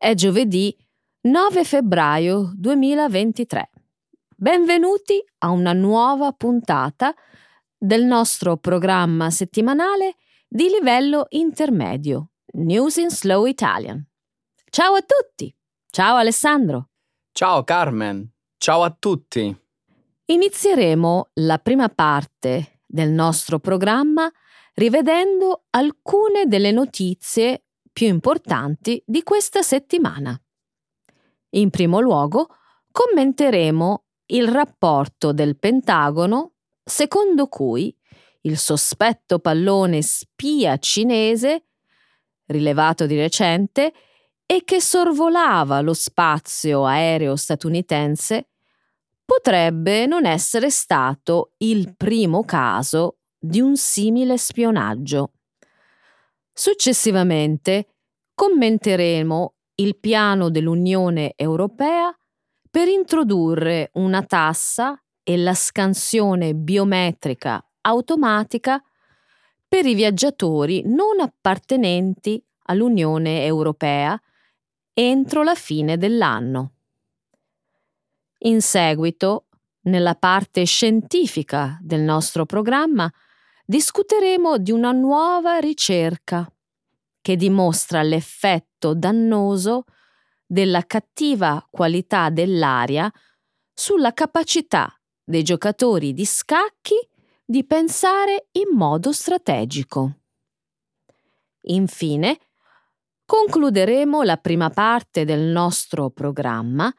È giovedì 9 febbraio 2023. Benvenuti a una nuova puntata del nostro programma settimanale di livello intermedio, News in Slow Italian. Ciao a tutti! Ciao Alessandro! Ciao Carmen! Ciao a tutti! Inizieremo la prima parte del nostro programma rivedendo alcune delle notizie più importanti di questa settimana. In primo luogo, commenteremo il rapporto del Pentagono secondo cui il sospetto pallone spia cinese, rilevato di recente, e che sorvolava lo spazio aereo statunitense, potrebbe non essere stato il primo caso di un simile spionaggio. Successivamente commenteremo il piano dell'Unione Europea per introdurre una tassa e la scansione biometrica automatica per i viaggiatori non appartenenti all'Unione Europea entro la fine dell'anno. In seguito, nella parte scientifica del nostro programma, discuteremo di una nuova ricerca che dimostra l'effetto dannoso della cattiva qualità dell'aria sulla capacità dei giocatori di scacchi di pensare in modo strategico. Infine, concluderemo la prima parte del nostro programma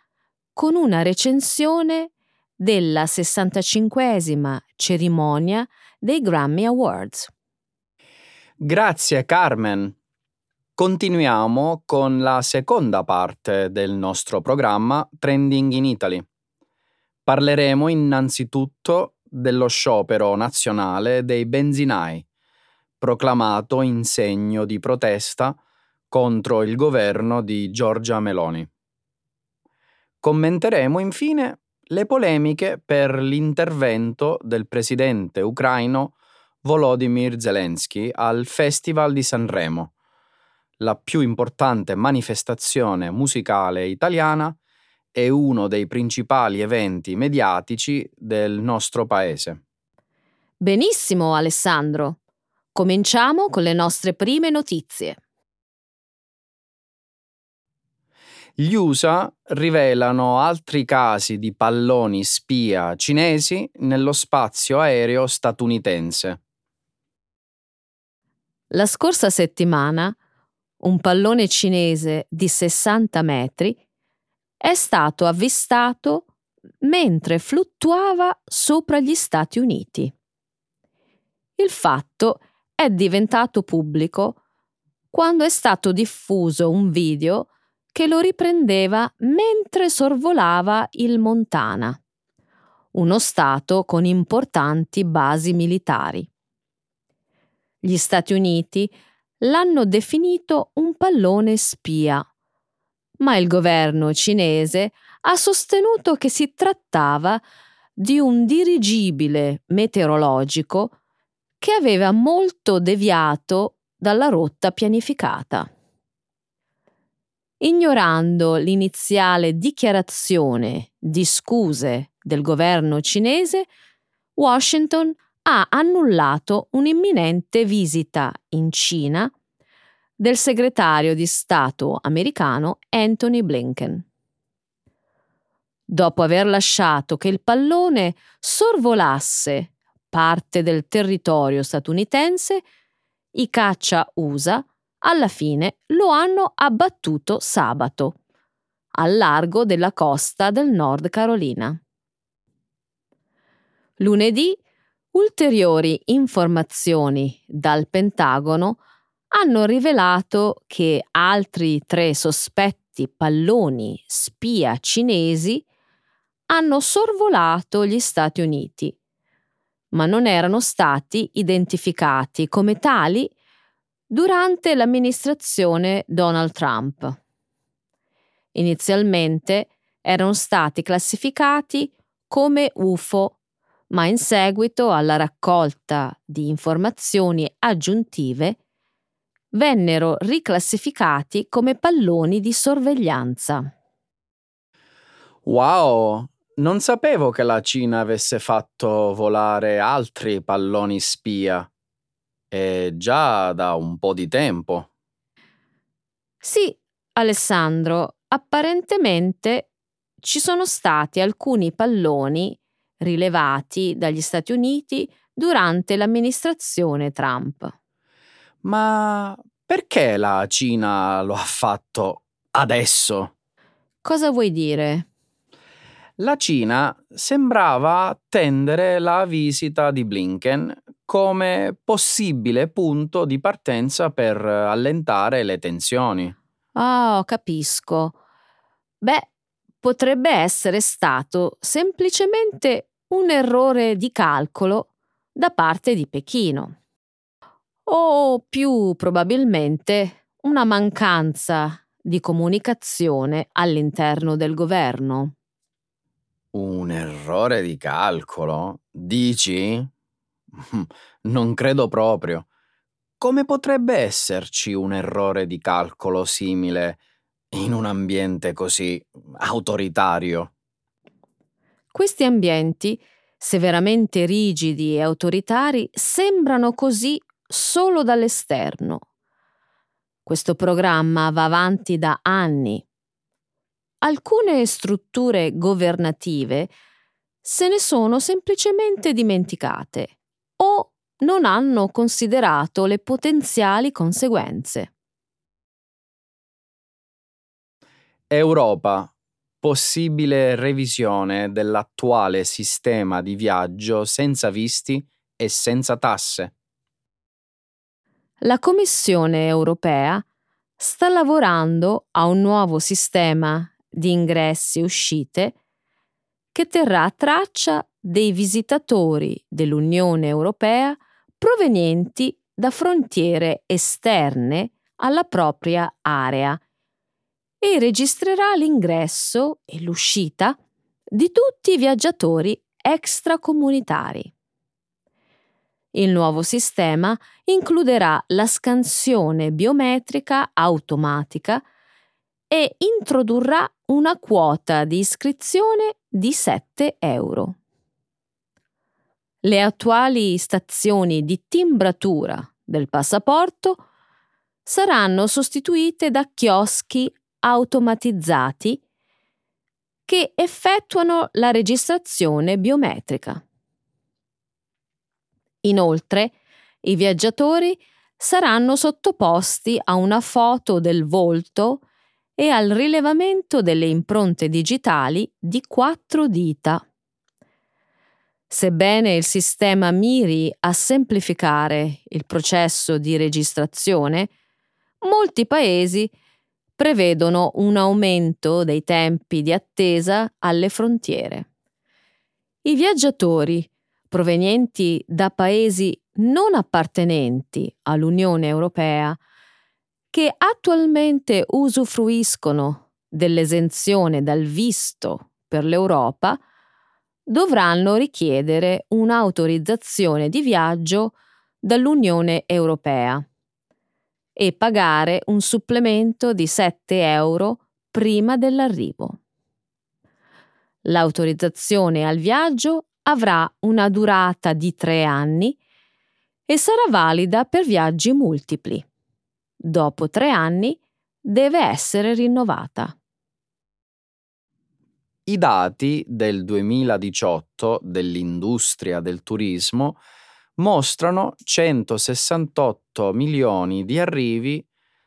con una recensione della 65esima cerimonia dei Grammy Awards. Grazie Carmen. Continuiamo con la seconda parte del nostro programma Trending in Italy. Parleremo innanzitutto dello sciopero nazionale dei benzinai, proclamato in segno di protesta contro il governo di Giorgia Meloni. Commenteremo infine le polemiche per l'intervento del presidente ucraino Volodymyr Zelensky al Festival di Sanremo, la più importante manifestazione musicale italiana e uno dei principali eventi mediatici del nostro paese. Benissimo, Alessandro. Cominciamo con le nostre prime notizie. Gli USA rivelano altri casi di palloni spia cinesi nello spazio aereo statunitense. La scorsa settimana un pallone cinese di 60 metri è stato avvistato mentre fluttuava sopra gli Stati Uniti. Il fatto è diventato pubblico quando è stato diffuso un video che lo riprendeva mentre sorvolava il Montana, uno stato con importanti basi militari. Gli Stati Uniti l'hanno definito un pallone spia, ma il governo cinese ha sostenuto che si trattava di un dirigibile meteorologico che aveva molto deviato dalla rotta pianificata. Ignorando l'iniziale dichiarazione di scuse del governo cinese, Washington ha annullato un'imminente visita in Cina del segretario di Stato americano Anthony Blinken. Dopo aver lasciato che il pallone sorvolasse parte del territorio statunitense, i caccia USA alla fine lo hanno abbattuto sabato, al largo della costa del Nord Carolina. Lunedì ulteriori informazioni dal Pentagono hanno rivelato che altri tre sospetti palloni spia cinesi hanno sorvolato gli Stati Uniti, ma non erano stati identificati come tali durante l'amministrazione Donald Trump. Inizialmente erano stati classificati come UFO, ma in seguito alla raccolta di informazioni aggiuntive vennero riclassificati come palloni di sorveglianza. Wow, non sapevo che la Cina avesse fatto volare altri palloni spia. E già da un po' di tempo. Sì, Alessandro, apparentemente ci sono stati alcuni palloni rilevati dagli Stati Uniti durante l'amministrazione Trump. Ma perché la Cina lo ha fatto adesso? Cosa vuoi dire? La Cina sembrava attendere la visita di Blinken come possibile punto di partenza per allentare le tensioni. Ah, oh, capisco. Beh, potrebbe essere stato semplicemente un errore di calcolo da parte di Pechino. O più probabilmente una mancanza di comunicazione all'interno del governo. Un errore di calcolo? Dici? Non credo proprio. Come potrebbe esserci un errore di calcolo simile in un ambiente così autoritario? Questi ambienti, severamente rigidi e autoritari, sembrano così solo dall'esterno. Questo programma va avanti da anni alcune strutture governative se ne sono semplicemente dimenticate o non hanno considerato le potenziali conseguenze. Europa. Possibile revisione dell'attuale sistema di viaggio senza visti e senza tasse. La Commissione europea sta lavorando a un nuovo sistema di ingressi e uscite che terrà traccia dei visitatori dell'Unione Europea provenienti da frontiere esterne alla propria area e registrerà l'ingresso e l'uscita di tutti i viaggiatori extracomunitari. Il nuovo sistema includerà la scansione biometrica automatica e introdurrà una quota di iscrizione di 7 euro. Le attuali stazioni di timbratura del passaporto saranno sostituite da chioschi automatizzati che effettuano la registrazione biometrica. Inoltre, i viaggiatori saranno sottoposti a una foto del volto e al rilevamento delle impronte digitali di quattro dita. Sebbene il sistema miri a semplificare il processo di registrazione, molti paesi prevedono un aumento dei tempi di attesa alle frontiere. I viaggiatori provenienti da paesi non appartenenti all'Unione Europea che attualmente usufruiscono dell'esenzione dal visto per l'Europa dovranno richiedere un'autorizzazione di viaggio dall'Unione Europea e pagare un supplemento di 7 euro prima dell'arrivo. L'autorizzazione al viaggio avrà una durata di tre anni e sarà valida per viaggi multipli dopo tre anni deve essere rinnovata. I dati del 2018 dell'industria del turismo mostrano 168 milioni di arrivi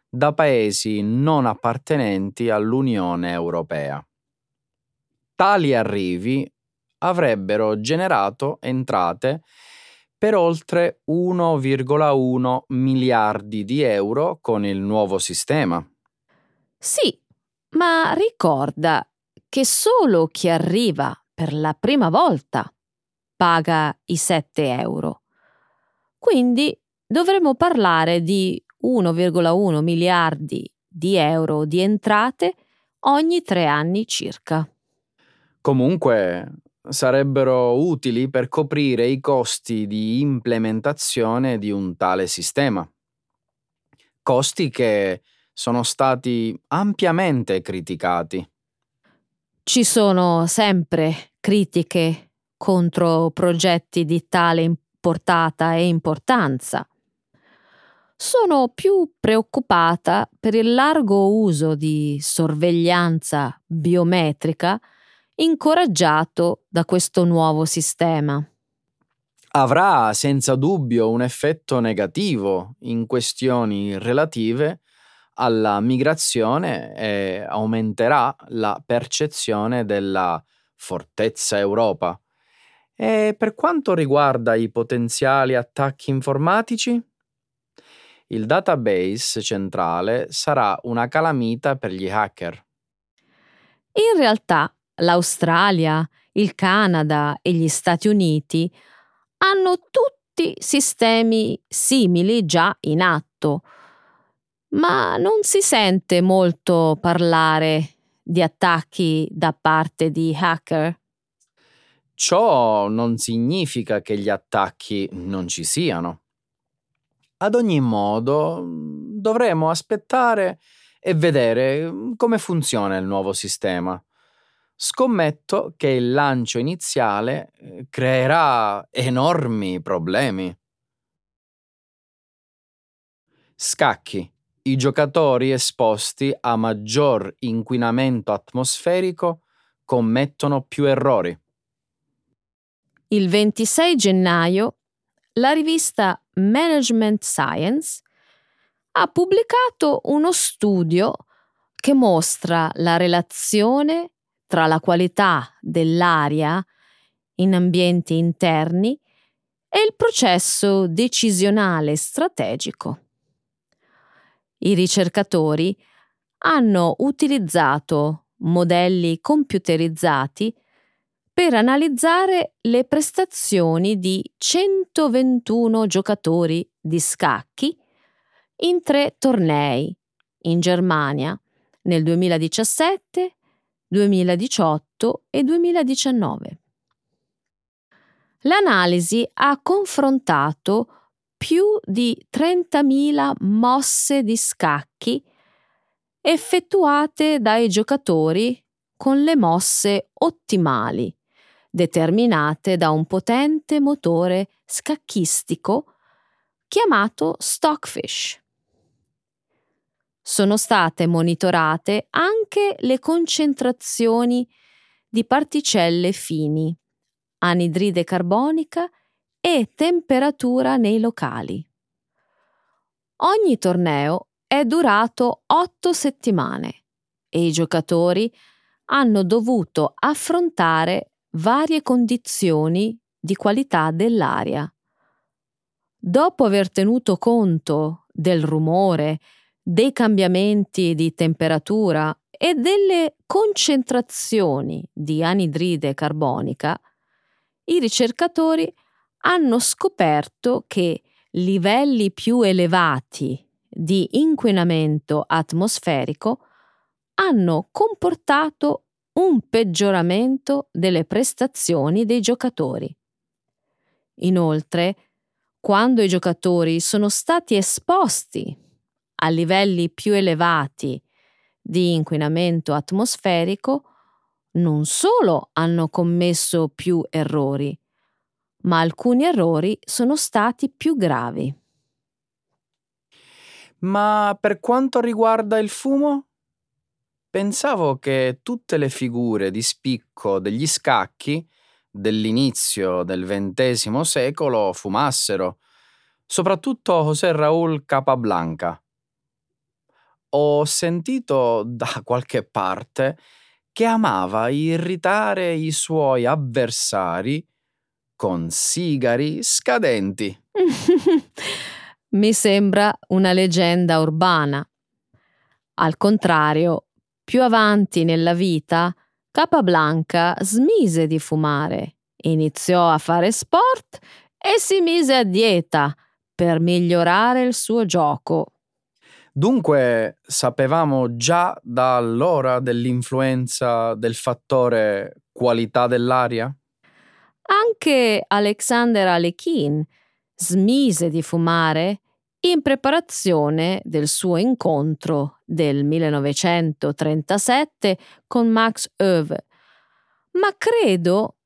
da paesi non appartenenti all'Unione Europea. Tali arrivi avrebbero generato entrate per oltre 1,1 miliardi di euro con il nuovo sistema. Sì, ma ricorda che solo chi arriva per la prima volta paga i 7 euro. Quindi dovremo parlare di 1,1 miliardi di euro di entrate ogni tre anni circa. Comunque sarebbero utili per coprire i costi di implementazione di un tale sistema. costi che sono stati ampiamente criticati. Ci sono sempre critiche contro progetti di tale portata e importanza. Sono più preoccupata per il largo uso di sorveglianza biometrica incoraggiato da questo nuovo sistema. Avrà senza dubbio un effetto negativo in questioni relative alla migrazione e aumenterà la percezione della fortezza Europa. E per quanto riguarda i potenziali attacchi informatici? Il database centrale sarà una calamita per gli hacker. In realtà l'Australia, il Canada e gli Stati Uniti hanno tutti sistemi simili già in atto, ma non si sente molto parlare di attacchi da parte di hacker. Ciò non significa che gli attacchi non ci siano. Ad ogni modo, dovremo aspettare e vedere come funziona il nuovo sistema. Scommetto che il lancio iniziale eh, creerà enormi problemi. Scacchi. I giocatori esposti a maggior inquinamento atmosferico commettono più errori. Il 26 gennaio la rivista Management Science ha pubblicato uno studio che mostra la relazione tra la qualità dell'aria in ambienti interni e il processo decisionale strategico. I ricercatori hanno utilizzato modelli computerizzati per analizzare le prestazioni di 121 giocatori di scacchi in tre tornei in Germania nel 2017, 2018 e 2019. L'analisi ha confrontato più di 30.000 mosse di scacchi effettuate dai giocatori con le mosse ottimali, determinate da un potente motore scacchistico chiamato Stockfish. Sono state monitorate anche le concentrazioni di particelle fini, anidride carbonica e temperatura nei locali. Ogni torneo è durato otto settimane e i giocatori hanno dovuto affrontare varie condizioni di qualità dell'aria. Dopo aver tenuto conto del rumore dei cambiamenti di temperatura e delle concentrazioni di anidride carbonica, i ricercatori hanno scoperto che livelli più elevati di inquinamento atmosferico hanno comportato un peggioramento delle prestazioni dei giocatori. Inoltre, quando i giocatori sono stati esposti a livelli più elevati di inquinamento atmosferico, non solo hanno commesso più errori, ma alcuni errori sono stati più gravi. Ma per quanto riguarda il fumo? Pensavo che tutte le figure di spicco degli scacchi dell'inizio del XX secolo fumassero, soprattutto José Raúl Capablanca ho sentito da qualche parte che amava irritare i suoi avversari con sigari scadenti. Mi sembra una leggenda urbana. Al contrario, più avanti nella vita, Capablanca smise di fumare, iniziò a fare sport e si mise a dieta per migliorare il suo gioco. Dunque sapevamo già da allora dell'influenza del fattore qualità dell'aria? Anche Alexander Alekin smise di fumare in preparazione del suo incontro del 1937 con Max Oeve, ma credo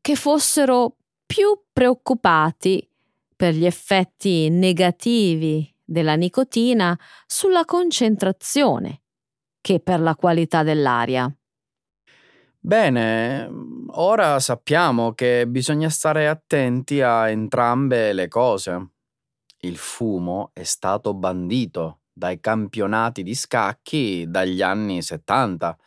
che fossero più preoccupati per gli effetti negativi della nicotina sulla concentrazione che per la qualità dell'aria. Bene, ora sappiamo che bisogna stare attenti a entrambe le cose. Il fumo è stato bandito dai campionati di scacchi dagli anni 70,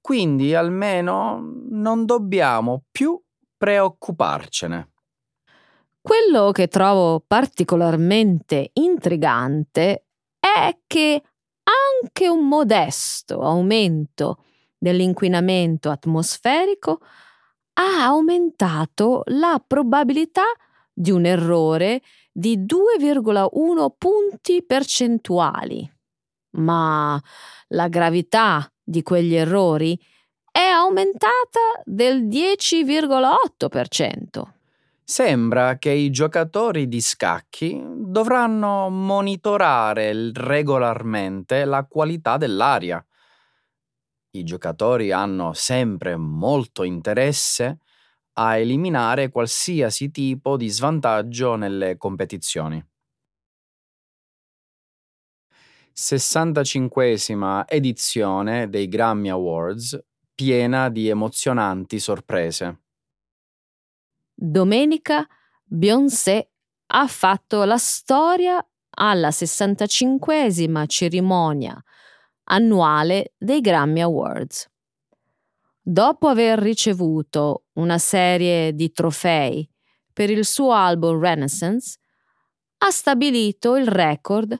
quindi almeno non dobbiamo più preoccuparcene. Quello che trovo particolarmente intrigante è che anche un modesto aumento dell'inquinamento atmosferico ha aumentato la probabilità di un errore di 2,1 punti percentuali. Ma la gravità di quegli errori è aumentata del 10,8%. Sembra che i giocatori di scacchi dovranno monitorare regolarmente la qualità dell'aria i giocatori hanno sempre molto interesse a eliminare qualsiasi tipo di svantaggio nelle competizioni. 65esima edizione dei Grammy Awards piena di emozionanti sorprese. Domenica Beyoncé ha fatto la storia alla 65esima cerimonia annuale dei Grammy Awards. Dopo aver ricevuto una serie di trofei per il suo album Renaissance, ha stabilito il record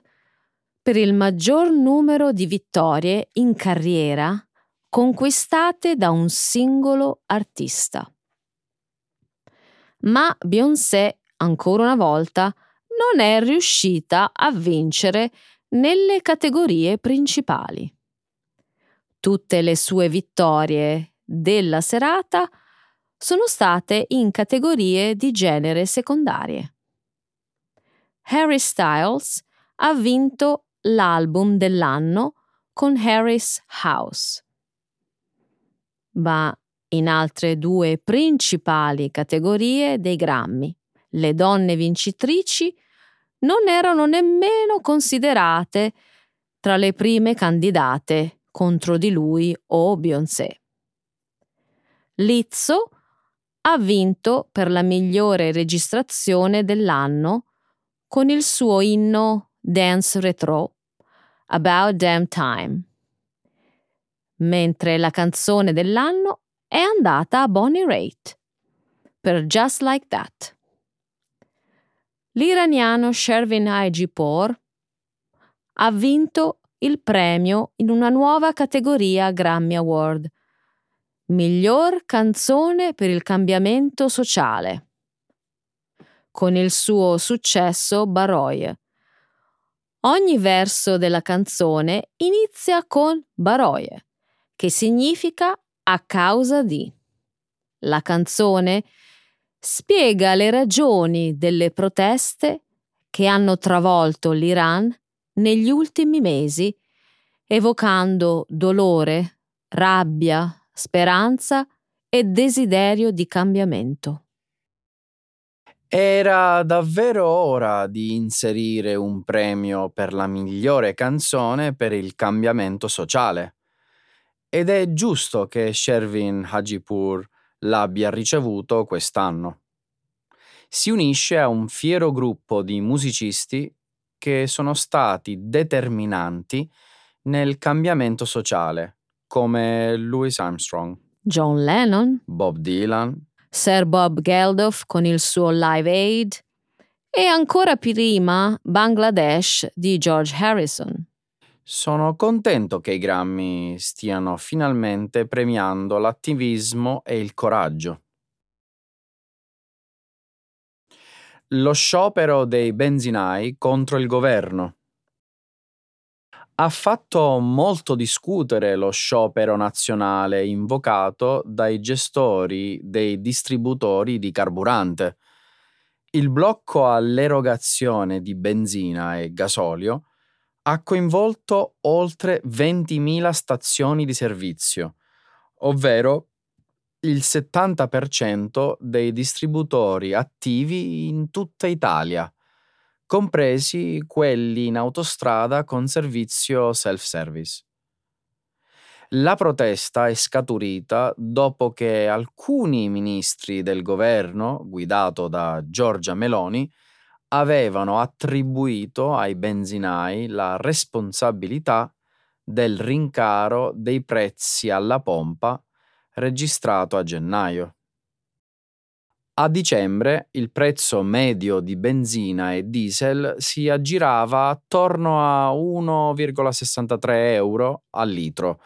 per il maggior numero di vittorie in carriera conquistate da un singolo artista. Ma Beyoncé, ancora una volta, non è riuscita a vincere nelle categorie principali. Tutte le sue vittorie della serata sono state in categorie di genere secondarie. Harry Styles ha vinto l'album dell'anno con Harry's House. Ma in altre due principali categorie dei Grammy, le donne vincitrici non erano nemmeno considerate tra le prime candidate contro di lui o Beyoncé. Lizzo ha vinto per la migliore registrazione dell'anno con il suo inno Dance Retro About Damn Time, mentre la canzone dell'anno è andata a Bonnie Raitt per Just Like That l'iraniano Shervin Hajipour ha vinto il premio in una nuova categoria Grammy Award, miglior canzone per il cambiamento sociale, con il suo successo Baroye. Ogni verso della canzone inizia con Baroye, che significa a causa di. La canzone spiega le ragioni delle proteste che hanno travolto l'Iran negli ultimi mesi, evocando dolore, rabbia, speranza e desiderio di cambiamento. Era davvero ora di inserire un premio per la migliore canzone per il cambiamento sociale. Ed è giusto che Shervin Hajipur l'abbia ricevuto quest'anno. Si unisce a un fiero gruppo di musicisti che sono stati determinanti nel cambiamento sociale, come Louis Armstrong, John Lennon, Bob Dylan, Sir Bob Geldof con il suo Live Aid e ancora prima Bangladesh di George Harrison. Sono contento che i Grammy stiano finalmente premiando l'attivismo e il coraggio. Lo sciopero dei benzinai contro il governo. Ha fatto molto discutere lo sciopero nazionale invocato dai gestori dei distributori di carburante. Il blocco all'erogazione di benzina e gasolio ha coinvolto oltre 20.000 stazioni di servizio, ovvero il 70% dei distributori attivi in tutta Italia, compresi quelli in autostrada con servizio self-service. La protesta è scaturita dopo che alcuni ministri del governo, guidato da Giorgia Meloni, avevano attribuito ai benzinai la responsabilità del rincaro dei prezzi alla pompa registrato a gennaio. A dicembre il prezzo medio di benzina e diesel si aggirava attorno a 1,63 euro al litro,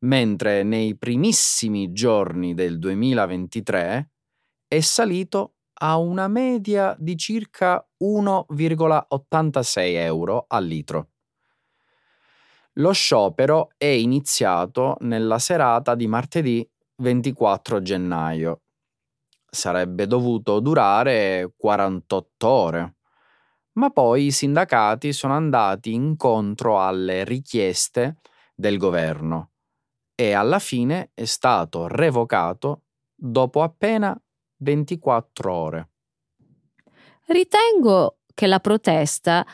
mentre nei primissimi giorni del 2023 è salito a una media di circa 1,86 euro al litro. Lo sciopero è iniziato nella serata di martedì 24 gennaio. Sarebbe dovuto durare 48 ore, ma poi i sindacati sono andati incontro alle richieste del governo e alla fine è stato revocato dopo appena 24 ore. Ritengo che la protesta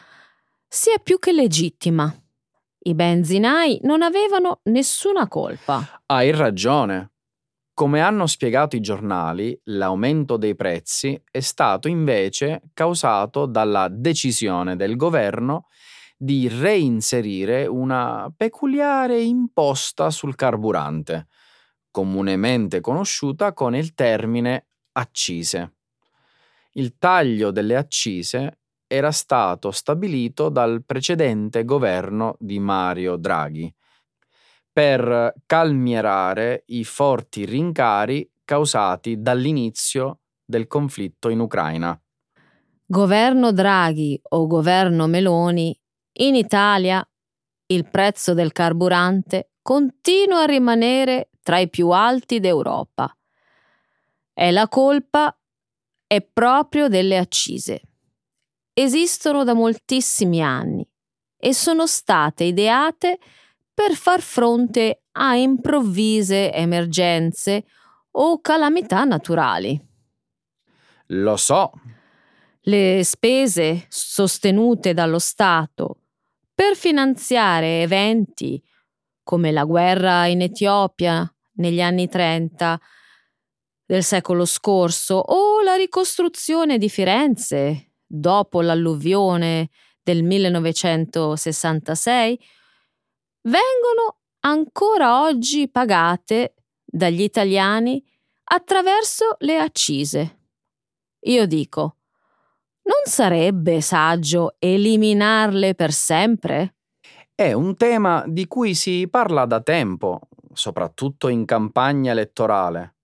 sia più che legittima. I benzinai non avevano nessuna colpa. Hai ragione. Come hanno spiegato i giornali, l'aumento dei prezzi è stato invece causato dalla decisione del governo di reinserire una peculiare imposta sul carburante, comunemente conosciuta con il termine accise. Il taglio delle accise era stato stabilito dal precedente governo di Mario Draghi per calmierare i forti rincari causati dall'inizio del conflitto in Ucraina. Governo Draghi o governo Meloni in Italia il prezzo del carburante continua a rimanere tra i più alti d'Europa. E la colpa è proprio delle accise. Esistono da moltissimi anni e sono state ideate per far fronte a improvvise emergenze o calamità naturali. Lo so. Le spese sostenute dallo Stato per finanziare eventi come la guerra in Etiopia negli anni 30 del secolo scorso o la ricostruzione di Firenze dopo l'alluvione del 1966 vengono ancora oggi pagate dagli italiani attraverso le accise. Io dico, non sarebbe saggio eliminarle per sempre? È un tema di cui si parla da tempo, soprattutto in campagna elettorale.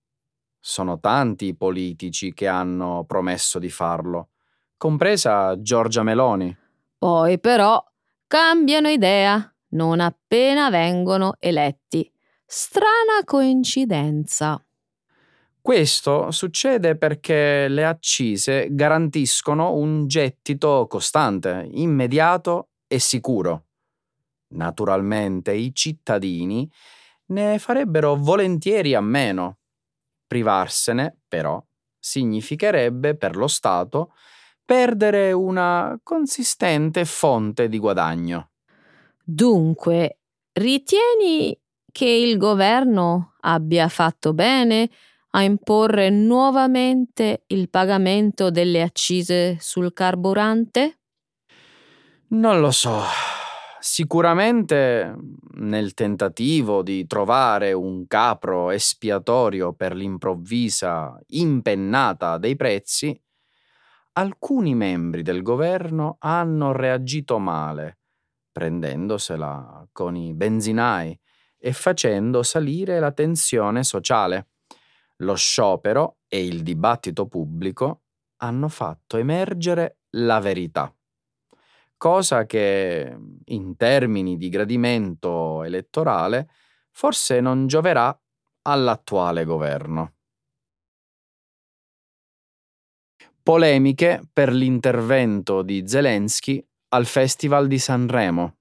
Sono tanti i politici che hanno promesso di farlo, compresa Giorgia Meloni. Poi però cambiano idea non appena vengono eletti. Strana coincidenza. Questo succede perché le accise garantiscono un gettito costante, immediato e sicuro. Naturalmente i cittadini ne farebbero volentieri a meno. Privarsene, però, significherebbe per lo Stato perdere una consistente fonte di guadagno. Dunque, ritieni che il governo abbia fatto bene a imporre nuovamente il pagamento delle accise sul carburante? Non lo so. Sicuramente nel tentativo di trovare un capro espiatorio per l'improvvisa impennata dei prezzi, alcuni membri del governo hanno reagito male, prendendosela con i benzinai e facendo salire la tensione sociale. Lo sciopero e il dibattito pubblico hanno fatto emergere la verità, cosa che in termini di gradimento elettorale forse non gioverà all'attuale governo. Polemiche per l'intervento di Zelensky al Festival di Sanremo.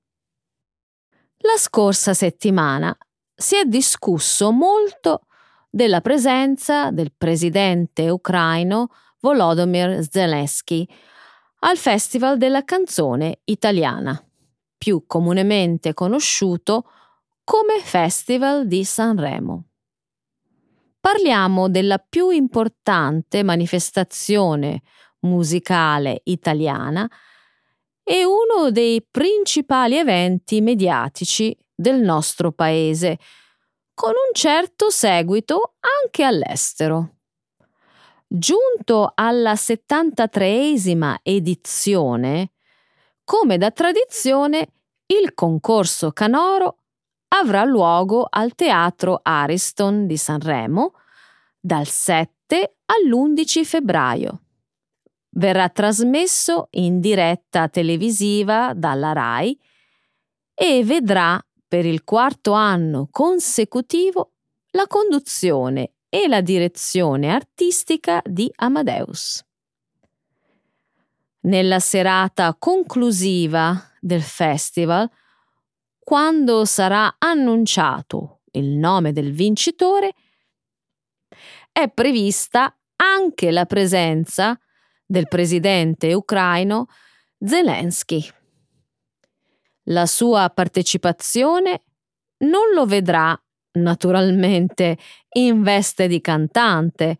La scorsa settimana si è discusso molto della presenza del presidente ucraino Volodymyr Zelensky al Festival della canzone italiana, più comunemente conosciuto come Festival di Sanremo. Parliamo della più importante manifestazione musicale italiana e uno dei principali eventi mediatici del nostro paese, con un certo seguito anche all'estero. Giunto alla 73esima edizione, come da tradizione, il concorso canoro avrà luogo al Teatro Ariston di Sanremo dal 7 all'11 febbraio. Verrà trasmesso in diretta televisiva dalla RAI e vedrà per il quarto anno consecutivo la conduzione e la direzione artistica di Amadeus. Nella serata conclusiva del festival, quando sarà annunciato il nome del vincitore, è prevista anche la presenza del presidente ucraino Zelensky. La sua partecipazione non lo vedrà naturalmente in veste di cantante,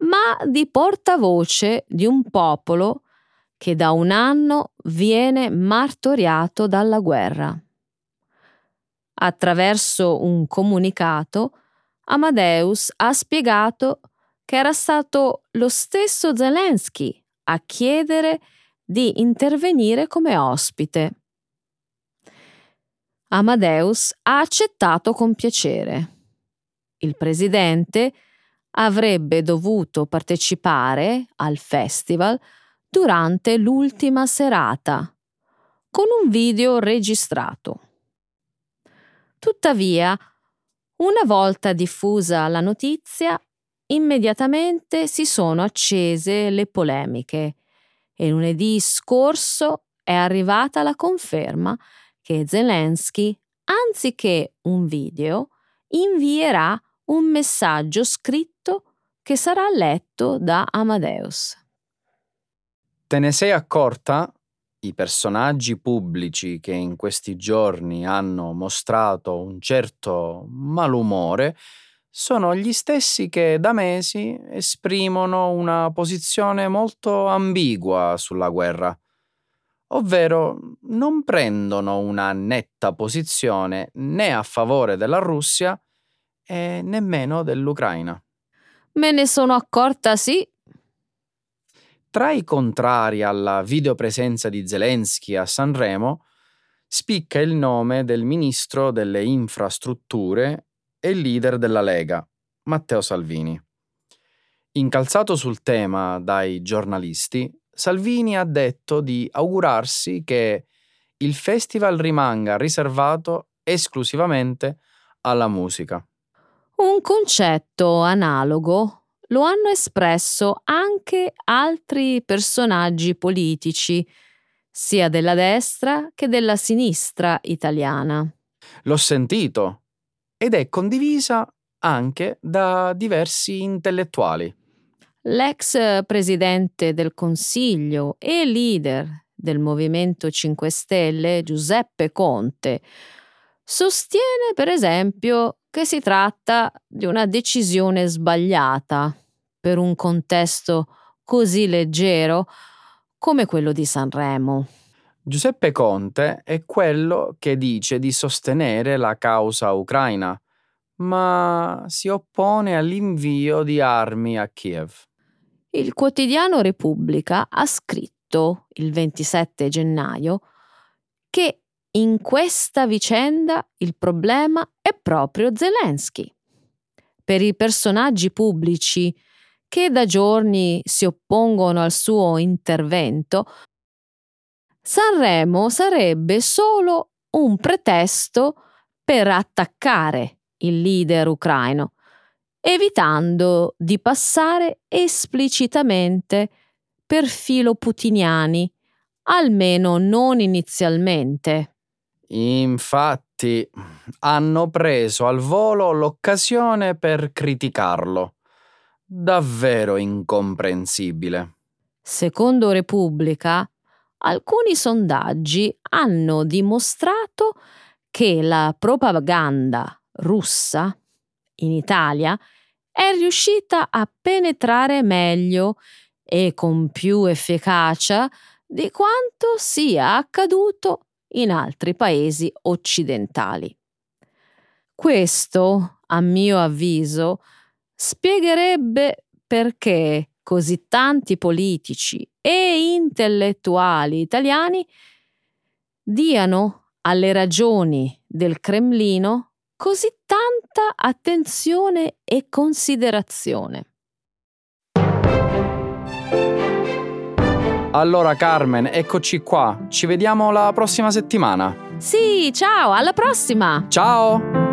ma di portavoce di un popolo che da un anno viene martoriato dalla guerra. Attraverso un comunicato, Amadeus ha spiegato che era stato lo stesso Zelensky a chiedere di intervenire come ospite. Amadeus ha accettato con piacere. Il presidente avrebbe dovuto partecipare al festival durante l'ultima serata, con un video registrato. Tuttavia, una volta diffusa la notizia, immediatamente si sono accese le polemiche e lunedì scorso è arrivata la conferma che Zelensky, anziché un video, invierà un messaggio scritto che sarà letto da Amadeus. Te ne sei accorta? I personaggi pubblici che in questi giorni hanno mostrato un certo malumore sono gli stessi che da mesi esprimono una posizione molto ambigua sulla guerra ovvero non prendono una netta posizione né a favore della Russia e nemmeno dell'Ucraina. Me ne sono accorta, sì. Tra i contrari alla videopresenza di Zelensky a Sanremo spicca il nome del ministro delle infrastrutture e leader della Lega, Matteo Salvini. Incalzato sul tema dai giornalisti, Salvini ha detto di augurarsi che il festival rimanga riservato esclusivamente alla musica. Un concetto analogo lo hanno espresso anche altri personaggi politici, sia della destra che della sinistra italiana. L'ho sentito ed è condivisa anche da diversi intellettuali. L'ex presidente del Consiglio e leader del Movimento 5 Stelle, Giuseppe Conte, sostiene per esempio che si tratta di una decisione sbagliata per un contesto così leggero come quello di Sanremo. Giuseppe Conte è quello che dice di sostenere la causa ucraina, ma si oppone all'invio di armi a Kiev. Il quotidiano Repubblica ha scritto il 27 gennaio che in questa vicenda il problema è proprio Zelensky. Per i personaggi pubblici che da giorni si oppongono al suo intervento, Sanremo sarebbe solo un pretesto per attaccare il leader ucraino evitando di passare esplicitamente perfilo putiniani, almeno non inizialmente. Infatti, hanno preso al volo l'occasione per criticarlo. Davvero incomprensibile. Secondo Repubblica, alcuni sondaggi hanno dimostrato che la propaganda russa in Italia è riuscita a penetrare meglio e con più efficacia di quanto sia accaduto in altri paesi occidentali. Questo, a mio avviso, spiegherebbe perché così tanti politici e intellettuali italiani diano alle ragioni del Cremlino così tanta attenzione e considerazione. Allora Carmen, eccoci qua. Ci vediamo la prossima settimana. Sì, ciao, alla prossima! Ciao!